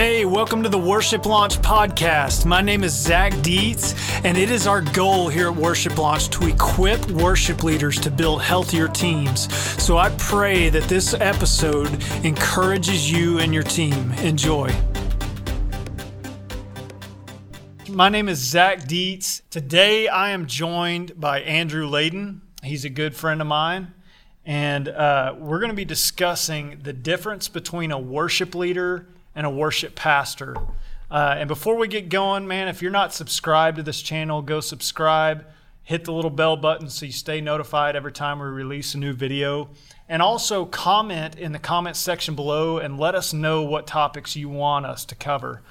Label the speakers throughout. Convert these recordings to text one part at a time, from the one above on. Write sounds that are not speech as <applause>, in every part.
Speaker 1: Hey, welcome to the Worship Launch podcast. My name is Zach Dietz, and it is our goal here at Worship Launch to equip worship leaders to build healthier teams. So I pray that this episode encourages you and your team. Enjoy. My name is Zach Dietz. Today I am joined by Andrew Layden. He's a good friend of mine. And uh, we're going to be discussing the difference between a worship leader and a worship pastor. Uh, and before we get going, man, if you're not subscribed to this channel, go subscribe. Hit the little bell button so you stay notified every time we release a new video. And also comment in the comment section below and let us know what topics you want us to cover.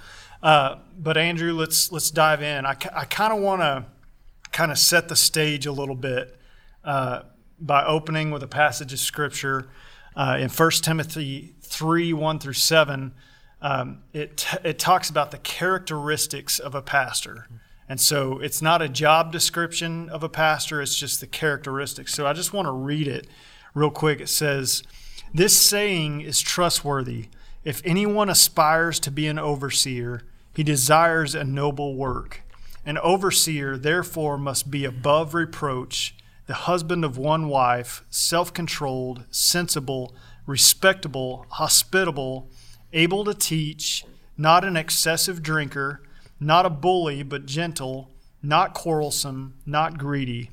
Speaker 1: Uh, but Andrew, let's let's dive in. I, I kind of want to kind of set the stage a little bit uh, by opening with a passage of scripture uh, in 1 Timothy 3 1 through 7 um, it, t- it talks about the characteristics of a pastor. And so it's not a job description of a pastor, it's just the characteristics. So I just want to read it real quick. It says, This saying is trustworthy. If anyone aspires to be an overseer, he desires a noble work. An overseer, therefore, must be above reproach, the husband of one wife, self controlled, sensible, respectable, hospitable able to teach, not an excessive drinker, not a bully, but gentle, not quarrelsome, not greedy.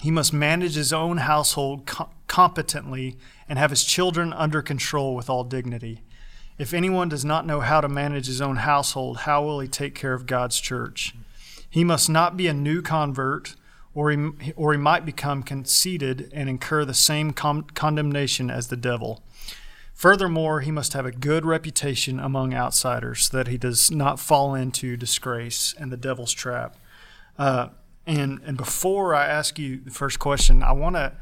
Speaker 1: He must manage his own household com- competently and have his children under control with all dignity. If anyone does not know how to manage his own household, how will he take care of God's church? He must not be a new convert, or he, or he might become conceited and incur the same com- condemnation as the devil. Furthermore, he must have a good reputation among outsiders, so that he does not fall into disgrace and the devil's trap. Uh, and and before I ask you the first question, I want to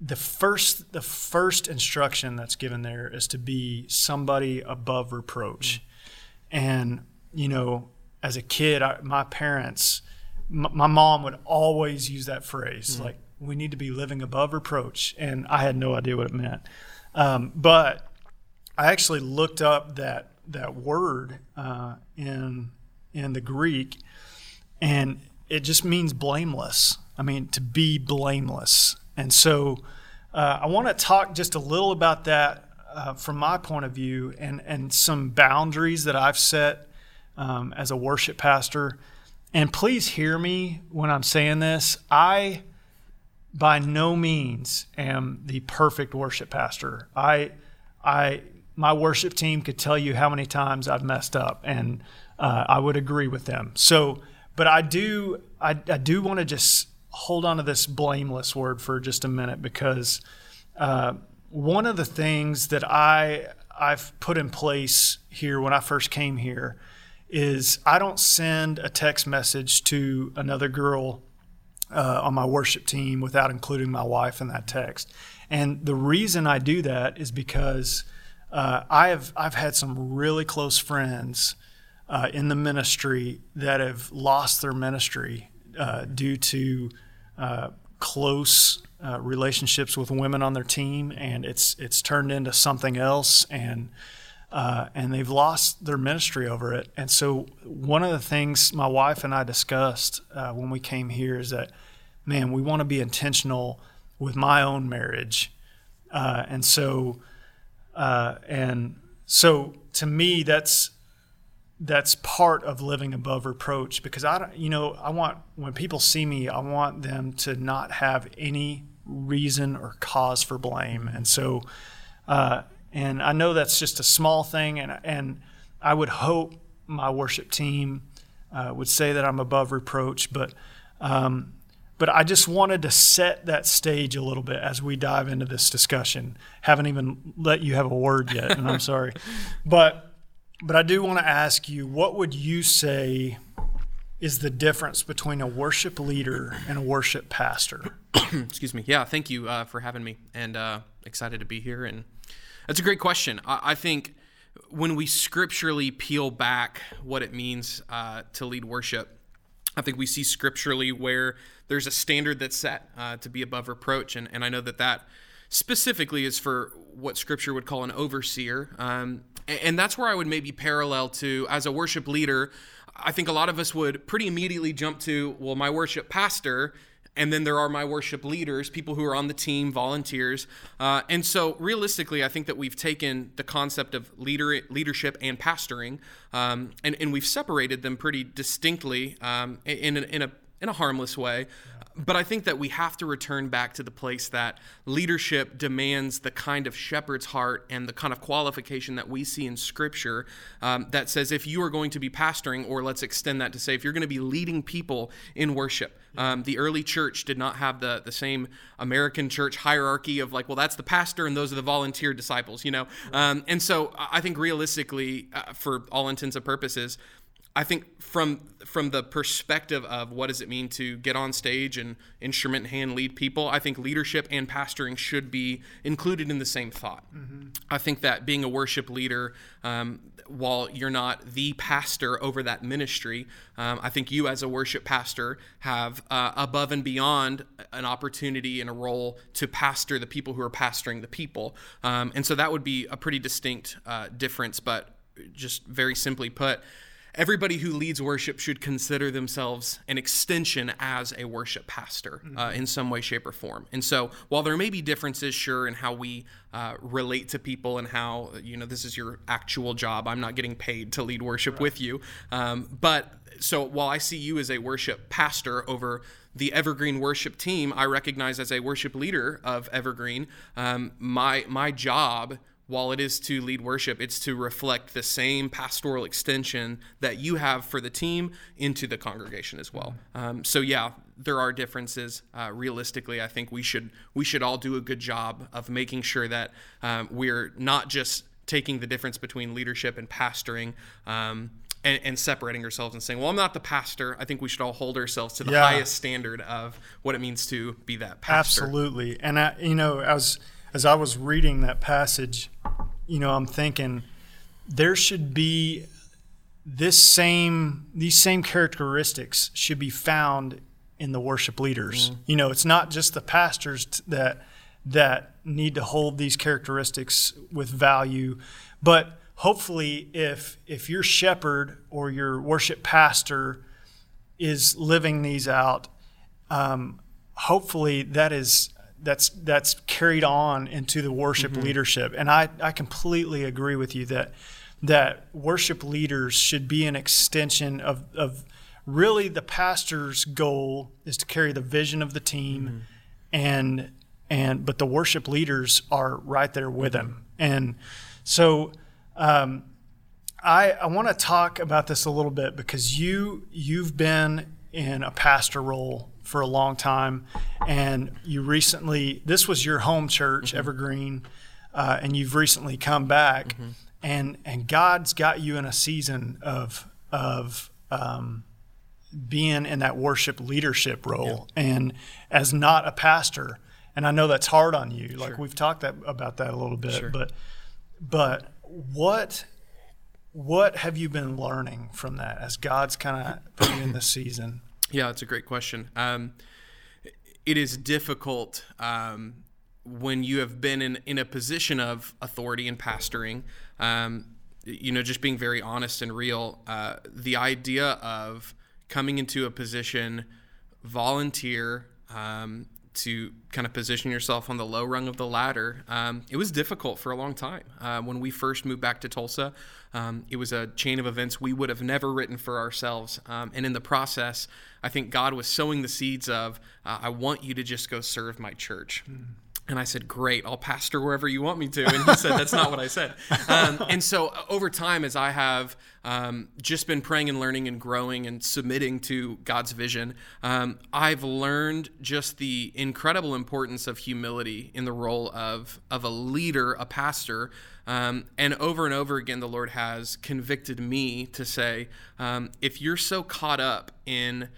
Speaker 1: the first the first instruction that's given there is to be somebody above reproach. And you know, as a kid, I, my parents, m- my mom would always use that phrase, mm-hmm. like we need to be living above reproach, and I had no idea what it meant. Um, but I actually looked up that that word uh, in in the Greek, and it just means blameless. I mean, to be blameless. And so, uh, I want to talk just a little about that uh, from my point of view, and and some boundaries that I've set um, as a worship pastor. And please hear me when I'm saying this. I by no means am the perfect worship pastor. I, I, my worship team could tell you how many times I've messed up, and uh, I would agree with them. So, but I do, I, I do want to just hold on to this blameless word for just a minute because uh, one of the things that I I've put in place here when I first came here is I don't send a text message to another girl uh, on my worship team without including my wife in that text. And the reason I do that is because uh, I have I've had some really close friends uh, in the ministry that have lost their ministry uh, due to uh, close uh, relationships with women on their team, and it's it's turned into something else, and and they've lost their ministry over it. And so one of the things my wife and I discussed when we came here is that man, we want to be intentional with my own marriage. Uh, and so, uh, and so to me, that's, that's part of living above reproach because I don't, you know, I want, when people see me, I want them to not have any reason or cause for blame. And so, uh, and I know that's just a small thing. And, and I would hope my worship team uh, would say that I'm above reproach, but, um, but I just wanted to set that stage a little bit as we dive into this discussion. Haven't even let you have a word yet, and I'm sorry. <laughs> But but I do want to ask you, what would you say is the difference between a worship leader and a worship pastor? <coughs>
Speaker 2: Excuse me. Yeah, thank you uh, for having me, and uh, excited to be here. And that's a great question. I, I think when we scripturally peel back what it means uh, to lead worship, I think we see scripturally where there's a standard that's set uh, to be above reproach, and, and I know that that specifically is for what Scripture would call an overseer. Um, And that's where I would maybe parallel to as a worship leader. I think a lot of us would pretty immediately jump to, well, my worship pastor and then there are my worship leaders, people who are on the team, volunteers. Uh, and so, realistically, I think that we've taken the concept of leader, leadership and pastoring, um, and, and we've separated them pretty distinctly um, in, a, in, a, in a harmless way. But I think that we have to return back to the place that leadership demands the kind of shepherd's heart and the kind of qualification that we see in Scripture um, that says if you are going to be pastoring, or let's extend that to say if you're going to be leading people in worship, um, the early church did not have the, the same American church hierarchy of like, well, that's the pastor and those are the volunteer disciples, you know? Um, and so I think realistically, uh, for all intents and purposes, I think from from the perspective of what does it mean to get on stage and instrument in hand lead people, I think leadership and pastoring should be included in the same thought. Mm-hmm. I think that being a worship leader, um, while you're not the pastor over that ministry, um, I think you as a worship pastor have uh, above and beyond an opportunity and a role to pastor the people who are pastoring the people, um, and so that would be a pretty distinct uh, difference. But just very simply put everybody who leads worship should consider themselves an extension as a worship pastor uh, mm-hmm. uh, in some way, shape, or form. And so, while there may be differences, sure, in how we uh, relate to people and how you know this is your actual job. I'm not getting paid to lead worship right. with you, um, but so while I see you as a worship pastor over the Evergreen worship team, I recognize as a worship leader of Evergreen, um, my my job while it is to lead worship, it's to reflect the same pastoral extension that you have for the team into the congregation as well. Um, so yeah, there are differences. Uh, realistically, I think we should we should all do a good job of making sure that um, we're not just taking the difference between leadership and pastoring. Um, and, and, separating ourselves and saying, "Well, I'm not the pastor." I think we should all hold ourselves to the yeah. highest standard of what it means to be that pastor.
Speaker 1: Absolutely, and I, you know, as as I was reading that passage, you know, I'm thinking there should be this same these same characteristics should be found in the worship leaders. Mm. You know, it's not just the pastors t- that that need to hold these characteristics with value, but hopefully if if your shepherd or your worship pastor is living these out, um, hopefully that is that's that's carried on into the worship mm-hmm. leadership. And I, I completely agree with you that that worship leaders should be an extension of, of really the pastor's goal is to carry the vision of the team mm-hmm. and and but the worship leaders are right there with mm-hmm. him. And so um, I, I want to talk about this a little bit because you you've been in a pastor role for a long time, and you recently this was your home church, mm-hmm. Evergreen, uh, and you've recently come back, mm-hmm. and and God's got you in a season of of um, being in that worship leadership role, yeah. and as not a pastor, and I know that's hard on you. Sure. Like we've talked that, about that a little bit, sure. but but what what have you been learning from that as God's kind of put you in this season?
Speaker 2: Yeah, that's a great question. Um, it is difficult um, when you have been in, in a position of authority and pastoring. Um, you know, just being very honest and real, uh, the idea of coming into a position, volunteer, um, to kind of position yourself on the low rung of the ladder, um, it was difficult for a long time. Uh, when we first moved back to Tulsa, um, it was a chain of events we would have never written for ourselves. Um, and in the process, I think God was sowing the seeds of, uh, I want you to just go serve my church. Mm. And I said, Great, I'll pastor wherever you want me to. And he said, That's not what I said. <laughs> Um, and so uh, over time, as I have um, just been praying and learning and growing and submitting to God's vision, um, I've learned just the incredible importance of humility in the role of, of a leader, a pastor. Um, and over and over again, the Lord has convicted me to say, um, if you're so caught up in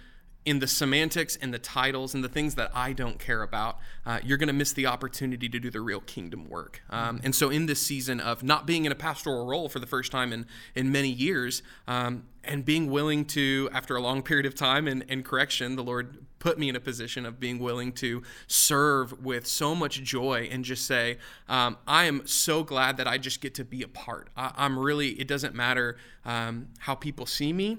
Speaker 2: in the semantics and the titles and the things that I don't care about, uh, you're going to miss the opportunity to do the real kingdom work. Um, and so, in this season of not being in a pastoral role for the first time in, in many years, um, and being willing to, after a long period of time and, and correction, the Lord put me in a position of being willing to serve with so much joy and just say, um, I am so glad that I just get to be a part. I, am really, it doesn't matter um, how people see me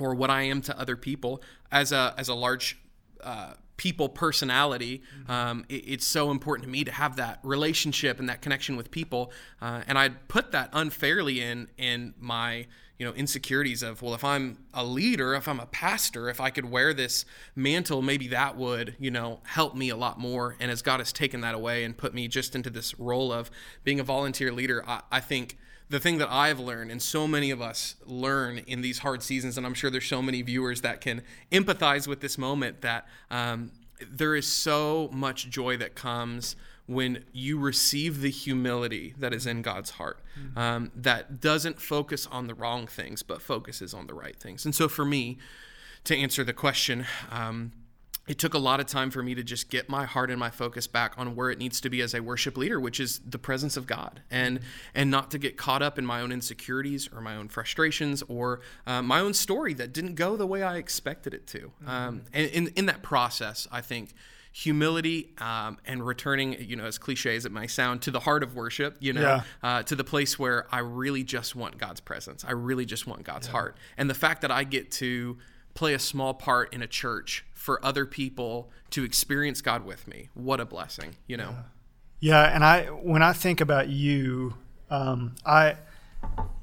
Speaker 2: or what I am to other people. As a, as a large uh, people personality, um, it, it's so important to me to have that relationship and that connection with people. Uh, and I put that unfairly in in my you know insecurities of well if i'm a leader if i'm a pastor if i could wear this mantle maybe that would you know help me a lot more and as god has taken that away and put me just into this role of being a volunteer leader i, I think the thing that I've learned, and so many of us learn in these hard seasons, and I'm sure there's so many viewers that can empathize with this moment, that um, there is so much joy that comes when you receive the humility that is in God's heart, mm-hmm. um, that doesn't focus on the wrong things, but focuses on the right things. And so, for me, to answer the question, um, it took a lot of time for me to just get my heart and my focus back on where it needs to be as a worship leader, which is the presence of God, and and not to get caught up in my own insecurities or my own frustrations or uh, my own story that didn't go the way I expected it to. Um, and in in that process, I think humility um, and returning, you know, as cliche as it might sound, to the heart of worship, you know, yeah. uh, to the place where I really just want God's presence. I really just want God's yeah. heart. And the fact that I get to play a small part in a church for other people to experience God with me, what a blessing, you know?
Speaker 1: Yeah. yeah and I, when I think about you, um, I,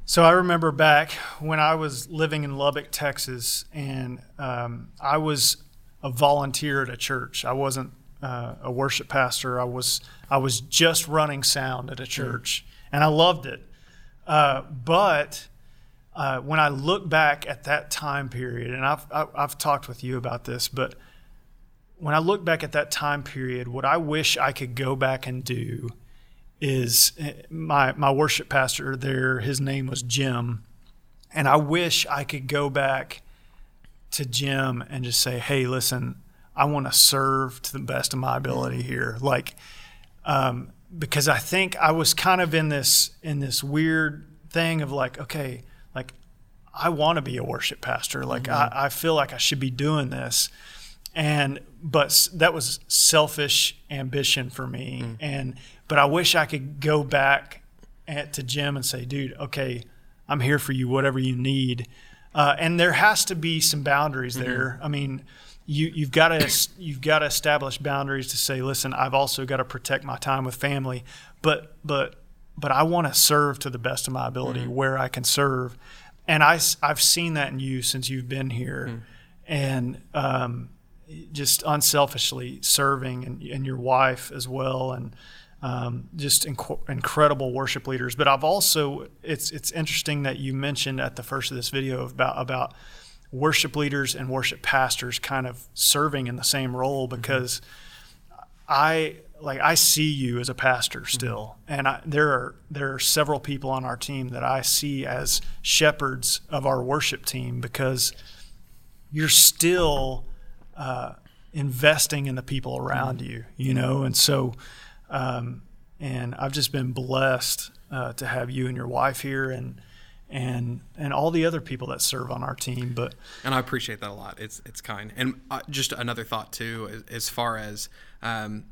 Speaker 1: so I remember back when I was living in Lubbock, Texas, and um, I was a volunteer at a church. I wasn't uh, a worship pastor. I was I was just running sound at a church, mm. and I loved it. Uh, but uh, when I look back at that time period, and I've I've talked with you about this, but when I look back at that time period, what I wish I could go back and do is eh, my my worship pastor there. His name was Jim, and I wish I could go back to Jim and just say, "Hey, listen, I want to serve to the best of my ability here." Like, um, because I think I was kind of in this in this weird thing of like, okay, I want to be a worship pastor. Like mm-hmm. I, I feel like I should be doing this, and but that was selfish ambition for me. Mm. And but I wish I could go back at, to Jim and say, dude, okay, I'm here for you, whatever you need. Uh, and there has to be some boundaries mm-hmm. there. I mean, you, you've got to you've got to establish boundaries to say, listen, I've also got to protect my time with family, but but but I want to serve to the best of my ability mm-hmm. where I can serve, and I I've seen that in you since you've been here, mm-hmm. and um, just unselfishly serving and, and your wife as well, and um, just inc- incredible worship leaders. But I've also it's it's interesting that you mentioned at the first of this video about about worship leaders and worship pastors kind of serving in the same role mm-hmm. because mm-hmm. I like I see you as a pastor mm-hmm. still, mm-hmm. and I, there are there are several people on our team that I see as shepherds of our worship team because you're still uh, investing in the people around mm-hmm. you, you know, and so um, and I've just been blessed uh, to have you and your wife here and and and all the other people that serve on our team. But
Speaker 2: and I appreciate that a lot. It's it's kind. And uh, just another thought too, as, as far as um,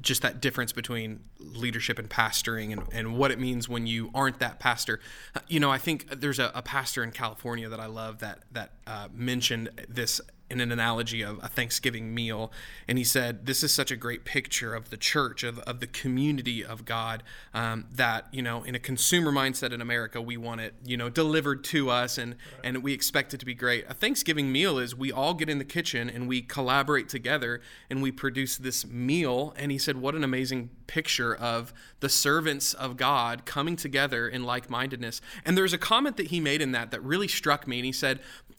Speaker 2: just that difference between leadership and pastoring and, and what it means when you aren't that pastor. You know, I think there's a, a pastor in California that I love that that uh, mentioned this in an analogy of a Thanksgiving meal. And he said, This is such a great picture of the church, of, of the community of God, um, that, you know, in a consumer mindset in America, we want it, you know, delivered to us and, right. and we expect it to be great. A Thanksgiving meal is we all get in the kitchen and we collaborate together and we produce this meal. And he said, What an amazing picture of the servants of God coming together in like mindedness. And there's a comment that he made in that that really struck me. And he said,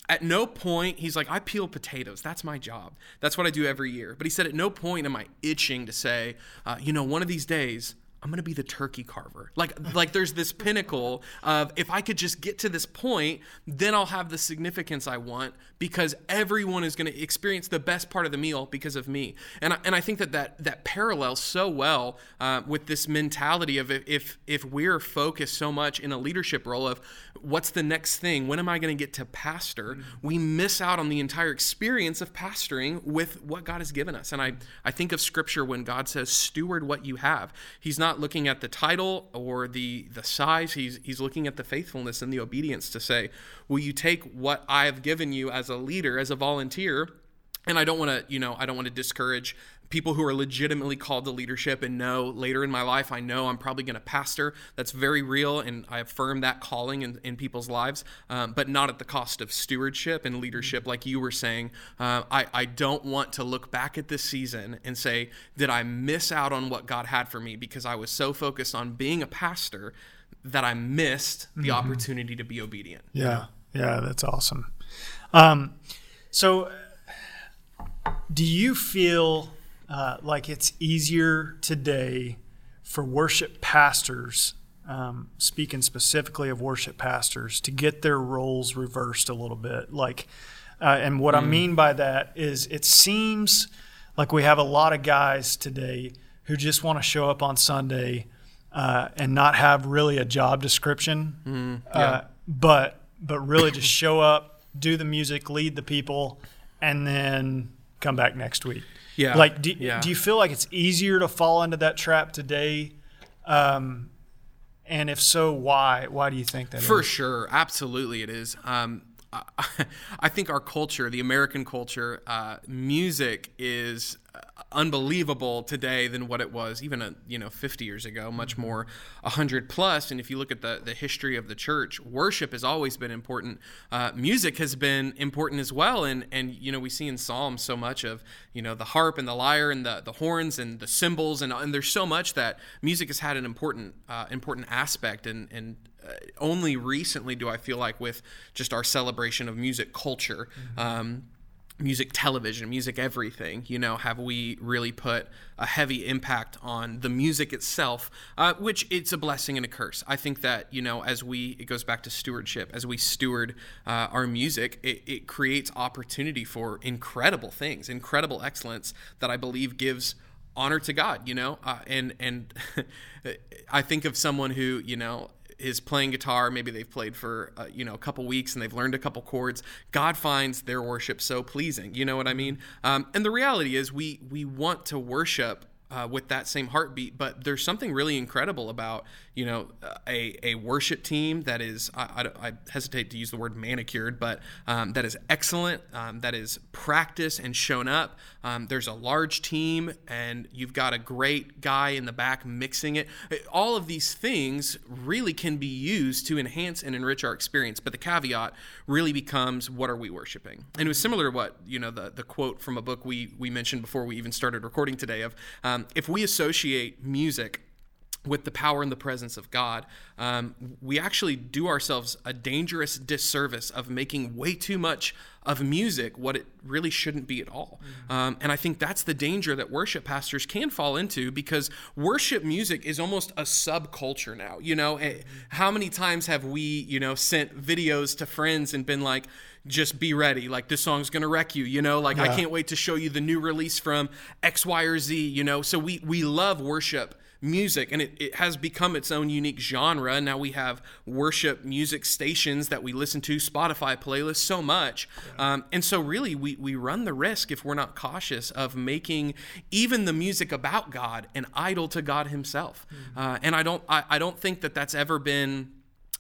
Speaker 2: at no point he's like i peel potatoes. That's my job. That's what i do every year. But he said at no point am i itching to say uh, you know one of these days I'm gonna be the turkey carver. Like <laughs> like there's this pinnacle of if I could just get to this point, then I'll have the significance I want because everyone is gonna experience the best part of the meal because of me. And I, and I think that that, that parallels so well uh, with this mentality of if, if if we're focused so much in a leadership role of what's the next thing, when am I gonna get to pastor, we miss out on the entire experience of pastoring with what God has given us. And I I think of scripture when God says steward what you have. He's not not looking at the title or the the size. He's he's looking at the faithfulness and the obedience to say, "Will you take what I have given you as a leader, as a volunteer?" And I don't want to, you know, I don't want to discourage people who are legitimately called to leadership and know later in my life, I know I'm probably going to pastor. That's very real, and I affirm that calling in, in people's lives, um, but not at the cost of stewardship and leadership, like you were saying. Uh, I, I don't want to look back at this season and say, did I miss out on what God had for me because I was so focused on being a pastor that I missed the mm-hmm. opportunity to be obedient?
Speaker 1: Yeah, yeah, that's awesome. Um, so, do you feel uh, like it's easier today for worship pastors, um, speaking specifically of worship pastors, to get their roles reversed a little bit. Like, uh, and what mm. I mean by that is it seems like we have a lot of guys today who just want to show up on Sunday uh, and not have really a job description, mm, yeah. uh, but but really just show up, do the music, lead the people, and then come back next week. Yeah. Like, do, yeah. do you feel like it's easier to fall into that trap today? Um, and if so, why? Why do you think that?
Speaker 2: For is? sure, absolutely, it is. Um, I, <laughs> I think our culture, the American culture, uh, music is unbelievable today than what it was even a, you know 50 years ago much mm-hmm. more 100 plus and if you look at the, the history of the church worship has always been important uh, music has been important as well and and you know we see in psalms so much of you know the harp and the lyre and the, the horns and the cymbals and, and there's so much that music has had an important uh, important aspect and and uh, only recently do I feel like with just our celebration of music culture mm-hmm. um, music television, music everything, you know, have we really put a heavy impact on the music itself, uh, which it's a blessing and a curse. I think that, you know, as we, it goes back to stewardship, as we steward uh, our music, it, it creates opportunity for incredible things, incredible excellence that I believe gives honor to God, you know, uh, and, and <laughs> I think of someone who, you know, is playing guitar. Maybe they've played for uh, you know a couple weeks and they've learned a couple chords. God finds their worship so pleasing. You know what I mean? Um, and the reality is, we we want to worship uh, with that same heartbeat. But there's something really incredible about you know a, a worship team that is I, I, I hesitate to use the word manicured, but um, that is excellent, um, that is practiced and shown up. Um, there's a large team, and you've got a great guy in the back mixing it. All of these things really can be used to enhance and enrich our experience. But the caveat really becomes what are we worshiping? And it was similar to what you know the the quote from a book we we mentioned before we even started recording today of if we associate music with the power and the presence of God, um, we actually do ourselves a dangerous disservice of making way too much of music what it really shouldn't be at all. Mm-hmm. Um, and I think that's the danger that worship pastors can fall into because worship music is almost a subculture now. You know, eh, mm-hmm. how many times have we, you know, sent videos to friends and been like, just be ready. Like this song's gonna wreck you, you know. Like yeah. I can't wait to show you the new release from X, Y, or Z. You know, so we we love worship music and it, it has become its own unique genre now we have worship music stations that we listen to spotify playlists so much yeah. um, and so really we, we run the risk if we're not cautious of making even the music about god an idol to god himself mm-hmm. uh, and i don't I, I don't think that that's ever been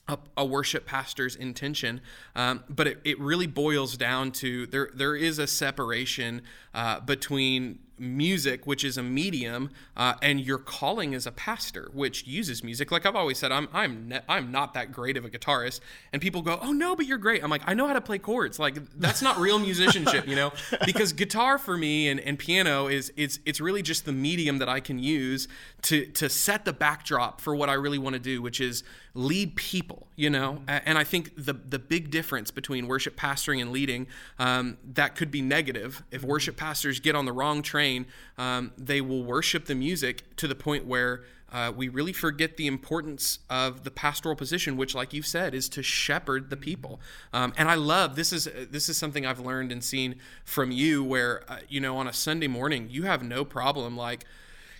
Speaker 2: a, a, worship pastor's intention, um, but it, it really boils down to there. There is a separation uh, between music, which is a medium, uh, and your calling as a pastor, which uses music. Like I've always said, I'm I'm ne- I'm not that great of a guitarist, and people go, "Oh no, but you're great." I'm like, I know how to play chords. Like that's not real musicianship, you know? <laughs> Because guitar for me and, and piano is it's it's really just the medium that I can use to to set the backdrop for what I really want to do, which is lead people, you know. Mm-hmm. And I think the the big difference between worship pastoring and leading um, that could be negative if worship pastors get on the wrong train um, they will worship the music to the point where uh, we really forget the importance of the pastoral position, which, like you've said, is to shepherd the people. Um, and I love this is this is something I've learned and seen from you, where uh, you know on a Sunday morning you have no problem like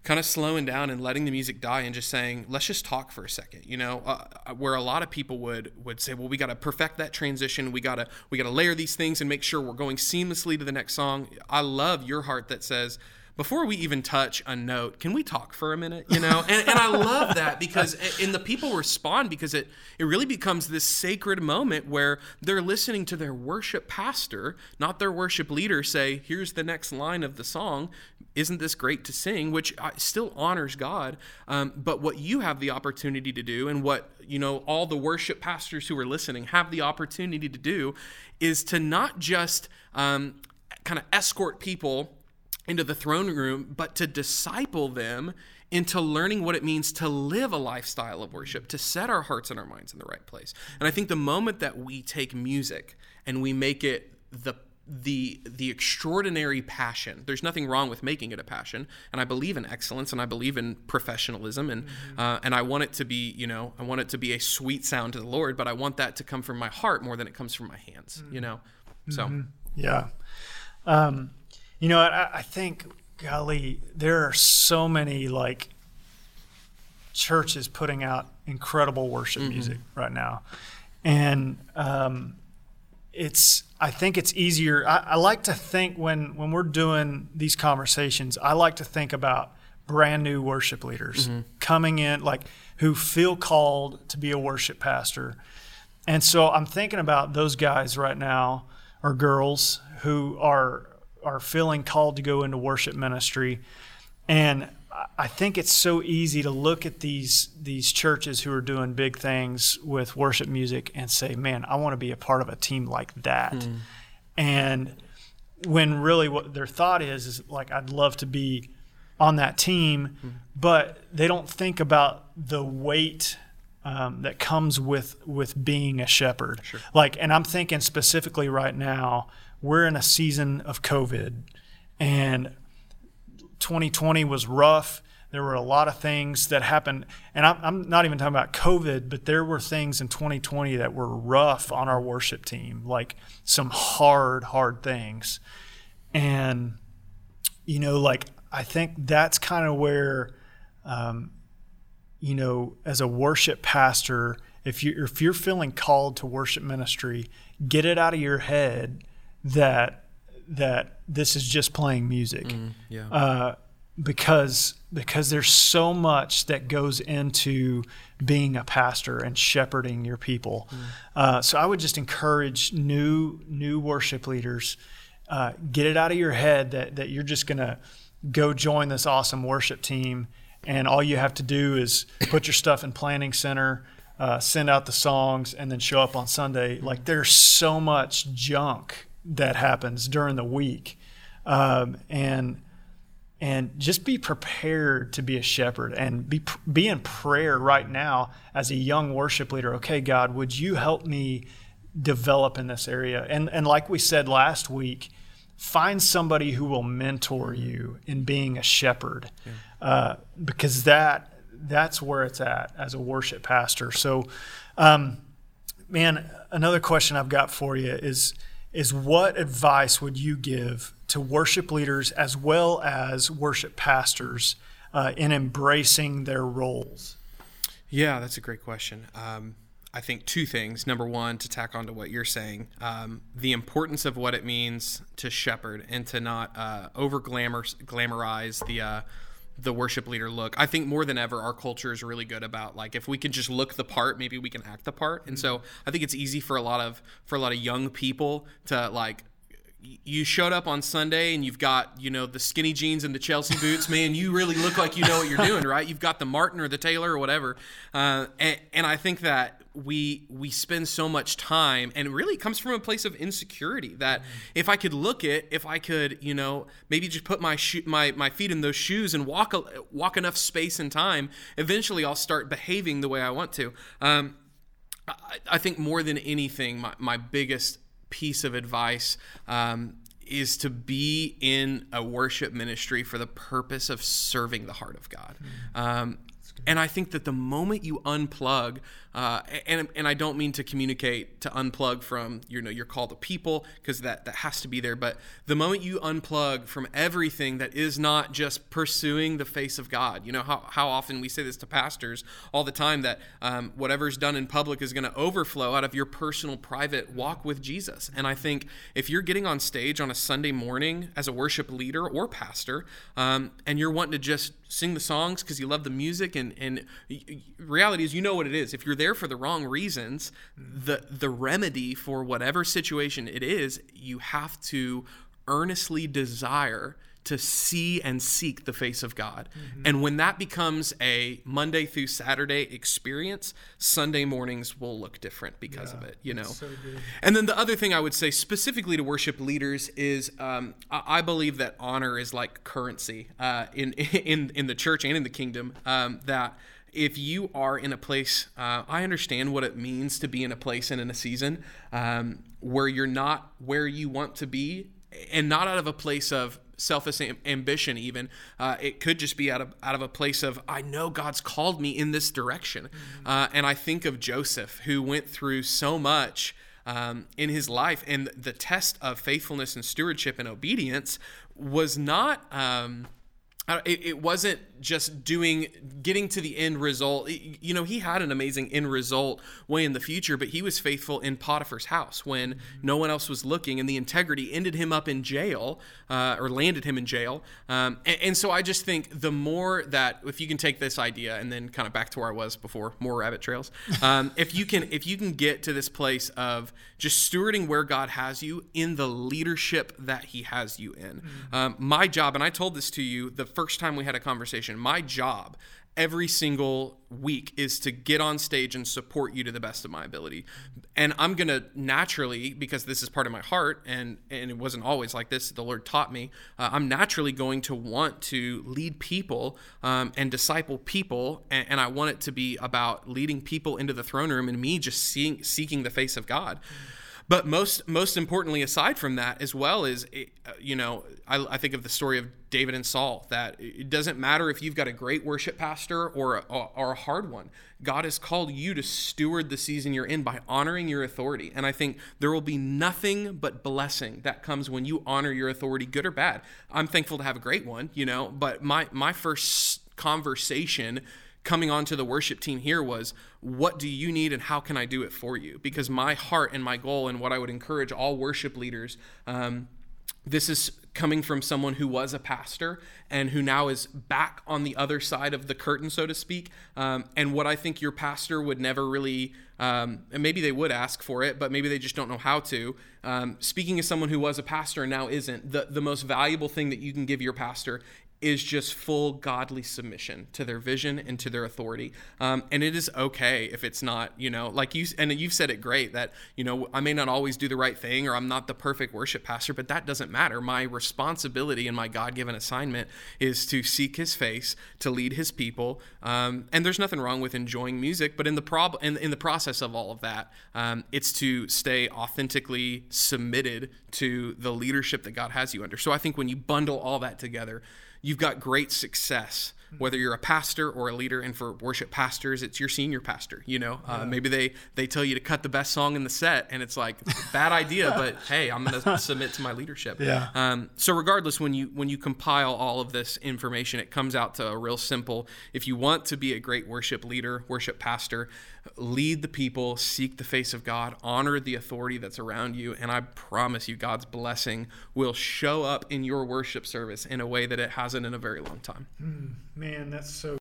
Speaker 2: kind of slowing down and letting the music die and just saying let's just talk for a second you know? Uh, uh where a lot of people would would say well we got to perfect that transition. We got to we got to layer these things and make sure we're going seamlessly to the next song. I love your heart that says before we even touch a note, can we talk for a minute? You know, and, and I love that because <laughs> and the people respond because it it really becomes this sacred moment where they're listening to their worship pastor, not their worship leader, say, "Here's the next line of the song." Isn't this great to sing? Which still honors God, um, but what you have the opportunity to do, and what you know, all the worship pastors who are listening have the opportunity to do, is to not just um, kind of escort people into the throne room, but to disciple them into learning what it means to live a lifestyle of worship, to set our hearts and our minds in the right place. And I think the moment that we take music and we make it the the the extraordinary passion. There's nothing wrong with making it a passion, and I believe in excellence, and I believe in professionalism, and mm-hmm. uh, and I want it to be, you know, I want it to be a sweet sound to the Lord, but I want that to come from my heart more than it comes from my hands, mm-hmm. you know. So, mm-hmm.
Speaker 1: yeah. Um, you know, I, I think, golly, there are so many like churches putting out incredible worship mm-hmm. music right now, and um, it's. I think it's easier. I, I like to think when when we're doing these conversations, I like to think about brand new worship leaders mm-hmm. coming in, like who feel called to be a worship pastor. And so I'm thinking about those guys right now or girls who are are feeling called to go into worship ministry. And I think it's so easy to look at these these churches who are doing big things with worship music and say, "Man, I want to be a part of a team like that." Mm. And when really what their thought is is like, "I'd love to be on that team," mm. but they don't think about the weight um, that comes with with being a shepherd. Sure. Like, and I'm thinking specifically right now we're in a season of COVID, and 2020 was rough. There were a lot of things that happened, and I'm, not even talking about COVID, but there were things in 2020 that were rough on our worship team, like some hard, hard things. And, you know, like, I think that's kind of where, um, you know, as a worship pastor, if you if you're feeling called to worship ministry, get it out of your head that that this is just playing music. Mm, yeah. Uh, because because there's so much that goes into being a pastor and shepherding your people. Mm. Uh, so I would just encourage new new worship leaders, uh, get it out of your head that that you're just gonna go join this awesome worship team, and all you have to do is put your stuff in planning center. Uh, send out the songs and then show up on Sunday. Like there's so much junk that happens during the week, um, and and just be prepared to be a shepherd and be be in prayer right now as a young worship leader. Okay, God, would you help me develop in this area? And and like we said last week, find somebody who will mentor you in being a shepherd, yeah. uh, because that that's where it's at as a worship pastor. So, um, man, another question I've got for you is is what advice would you give to worship leaders as well as worship pastors uh, in embracing their roles?
Speaker 2: Yeah, that's a great question. Um, I think two things. Number one, to tack on to what you're saying, um, the importance of what it means to shepherd and to not uh, over glamorize the uh, the worship leader look. I think more than ever, our culture is really good about like if we can just look the part, maybe we can act the part. And so I think it's easy for a lot of for a lot of young people to like you showed up on Sunday and you've got, you know, the skinny jeans and the Chelsea boots, man, you really look like you know what you're doing, right? You've got the Martin or the Taylor or whatever. Uh, and, and, I think that we we spend so much time and it really comes from a place of insecurity that if I could look it, if I could, you know, maybe just put my shoe, my my feet in those shoes and walk a, walk enough space and time, eventually I'll start behaving the way I want to. Um, I, I think more than anything, my, my biggest piece of advice um, is to be in a worship ministry for the purpose of serving the heart of God. Um, and I think that the moment you unplug, uh, and and I don't mean to communicate to unplug from you know your call to people because that that has to be there, but the moment you unplug from everything that is not just pursuing the face of God, you know how how often we say this to pastors all the time that um, whatever's done in public is going to overflow out of your personal private walk with Jesus. And I think if you're getting on stage on a Sunday morning as a worship leader or pastor, um, and you're wanting to just sing the songs because you love the music and and reality is you know what it is if you're there for the wrong reasons the the remedy for whatever situation it is you have to earnestly desire to see and seek the face of God. Mm-hmm. And when that becomes a Monday through Saturday experience, Sunday mornings will look different because yeah, of it, you know. So and then the other thing I would say specifically to worship leaders is um, I believe that honor is like currency uh, in, <laughs> in, in the church and in the kingdom um, that if you are in a place, uh, I understand what it means to be in a place and in a season um, where you're not where you want to be, and not out of a place of selfish ambition even uh, it could just be out of out of a place of i know god's called me in this direction mm-hmm. uh, and i think of joseph who went through so much um, in his life and the test of faithfulness and stewardship and obedience was not um, it, it, wasn't just doing getting to the end result. You know he had an amazing end result way in the future but he was faithful in potiphar's house when no one else was looking and the integrity ended him up in jail uh, or landed him in jail. Um, and, and, so i just think the more that if you can take this idea and then kind of back to where i was before more rabbit trails <laughs> um, if you can if you can get to this place of just stewarding where god has you in the leadership that he has you in. Mm-hmm. um, my job and i told this to you the first time we had a conversation, my job every single week is to get on stage and support you to the best of my ability. And I'm going to naturally, because this is part of my heart, and, and it wasn't always like this, the Lord taught me, uh, I'm naturally going to want to lead people um, and disciple people. And, and, I want it to be about leading people into the throne room and me just seeing, seeking the face of God. Mm-hmm but most most importantly, aside from that, as well is uh, you know I, I, think of the story of David and Saul. That it doesn't matter if you've got a great worship pastor or a, or a hard one. God has called you to steward the season you're in by honoring your authority. And I think there will be nothing but blessing that comes when you honor your authority, good or bad. I'm thankful to have a great one, you know. But my my first conversation coming onto the worship team here was what do you need and how can I do it for you? Because my heart and my goal and what I would encourage all worship leaders. Um, this is coming from someone who was a pastor and who now is back on the other side of the curtain, so to speak. Um, and what I think your pastor would never really, um, and maybe they would ask for it, but maybe they just don't know how to. Um, speaking as someone who was a pastor and now isn't, the, the most valuable thing that you can give your pastor is just full godly submission to their vision and to their authority. Um, and it is okay if it's not, you know, like you, and you've said it great that, you know, I may not always do the right thing or I'm not the perfect worship pastor, but that doesn't matter. My responsibility and my God given assignment is to seek his face, to lead his people. Um, and there's nothing wrong with enjoying music, but in the prob, in, in the process of all of that, um, it's to stay authentically submitted to the leadership that God has you under. So I think when you bundle all that together, you've got great success whether you're a pastor or a leader and for worship pastors it's your senior pastor you know uh, yeah. maybe they they tell you to cut the best song in the set and it's like bad idea <laughs> but hey i'm going to submit to my leadership
Speaker 1: yeah
Speaker 2: um, so regardless when you when you compile all of this information it comes out to a real simple if you want to be a great worship leader worship pastor lead the people, seek the face of God, honor the authority that's around you, and I promise you, God's blessing will show up in your worship service in a way that it hasn't in a very long time.
Speaker 1: Mm, man, that's so.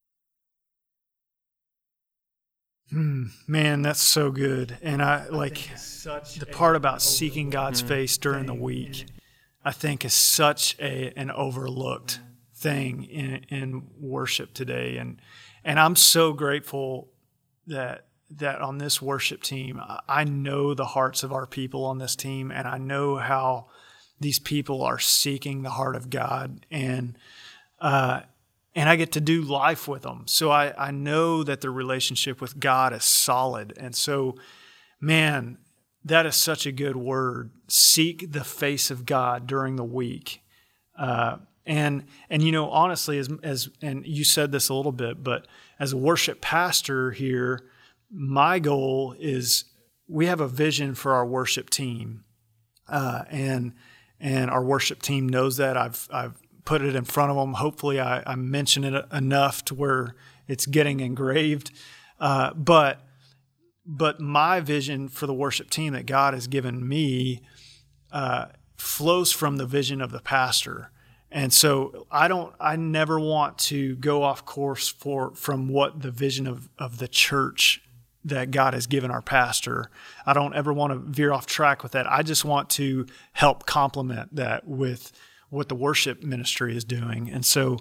Speaker 1: Mm, man, that's so good. And I like I the part about seeking God's face during the week. I think is such a an overlooked thing in in worship today, and and I'm so grateful that that on this worship team, I know the hearts of our people on this team, and I know how these people are seeking the heart of God, and uh, and I get to do life with them. So I, I know that the relationship with God is solid, and so, man, that is such a good word. Seek the face of God during the week. Uh, and and you know honestly as as and you said this a little bit but as a worship pastor here my goal is we have a vision for our worship team uh, and and our worship team knows that I've I've put it in front of them hopefully I, I mention it enough to where it's getting engraved uh, but but my vision for the worship team that God has given me uh, flows from the vision of the pastor. And so I don't, I never want to go off course for from what the vision of, of the church that God has given our pastor. I don't ever want to veer off track with that. I just want to help complement that with what the worship ministry is doing. And so,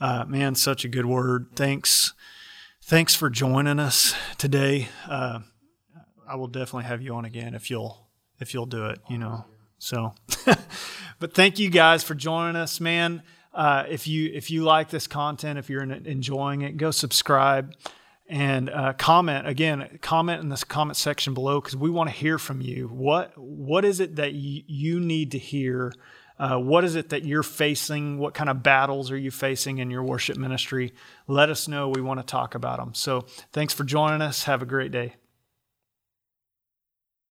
Speaker 1: uh, man, such a good word. Thanks thanks for joining us today. Uh, I will definitely have you on again if you'll if you'll do it. You know, so. <laughs> but thank you guys for joining us, man. Uh, if you if you like this content, if you're enjoying it, go subscribe and uh, comment again. Comment in this comment section below because we want to hear from you. What what is it that y- you need to hear? Uh, what is it that you're facing? What kind of battles are you facing in your worship ministry? Let us know. We want to talk about them. So thanks for joining us. Have a great day.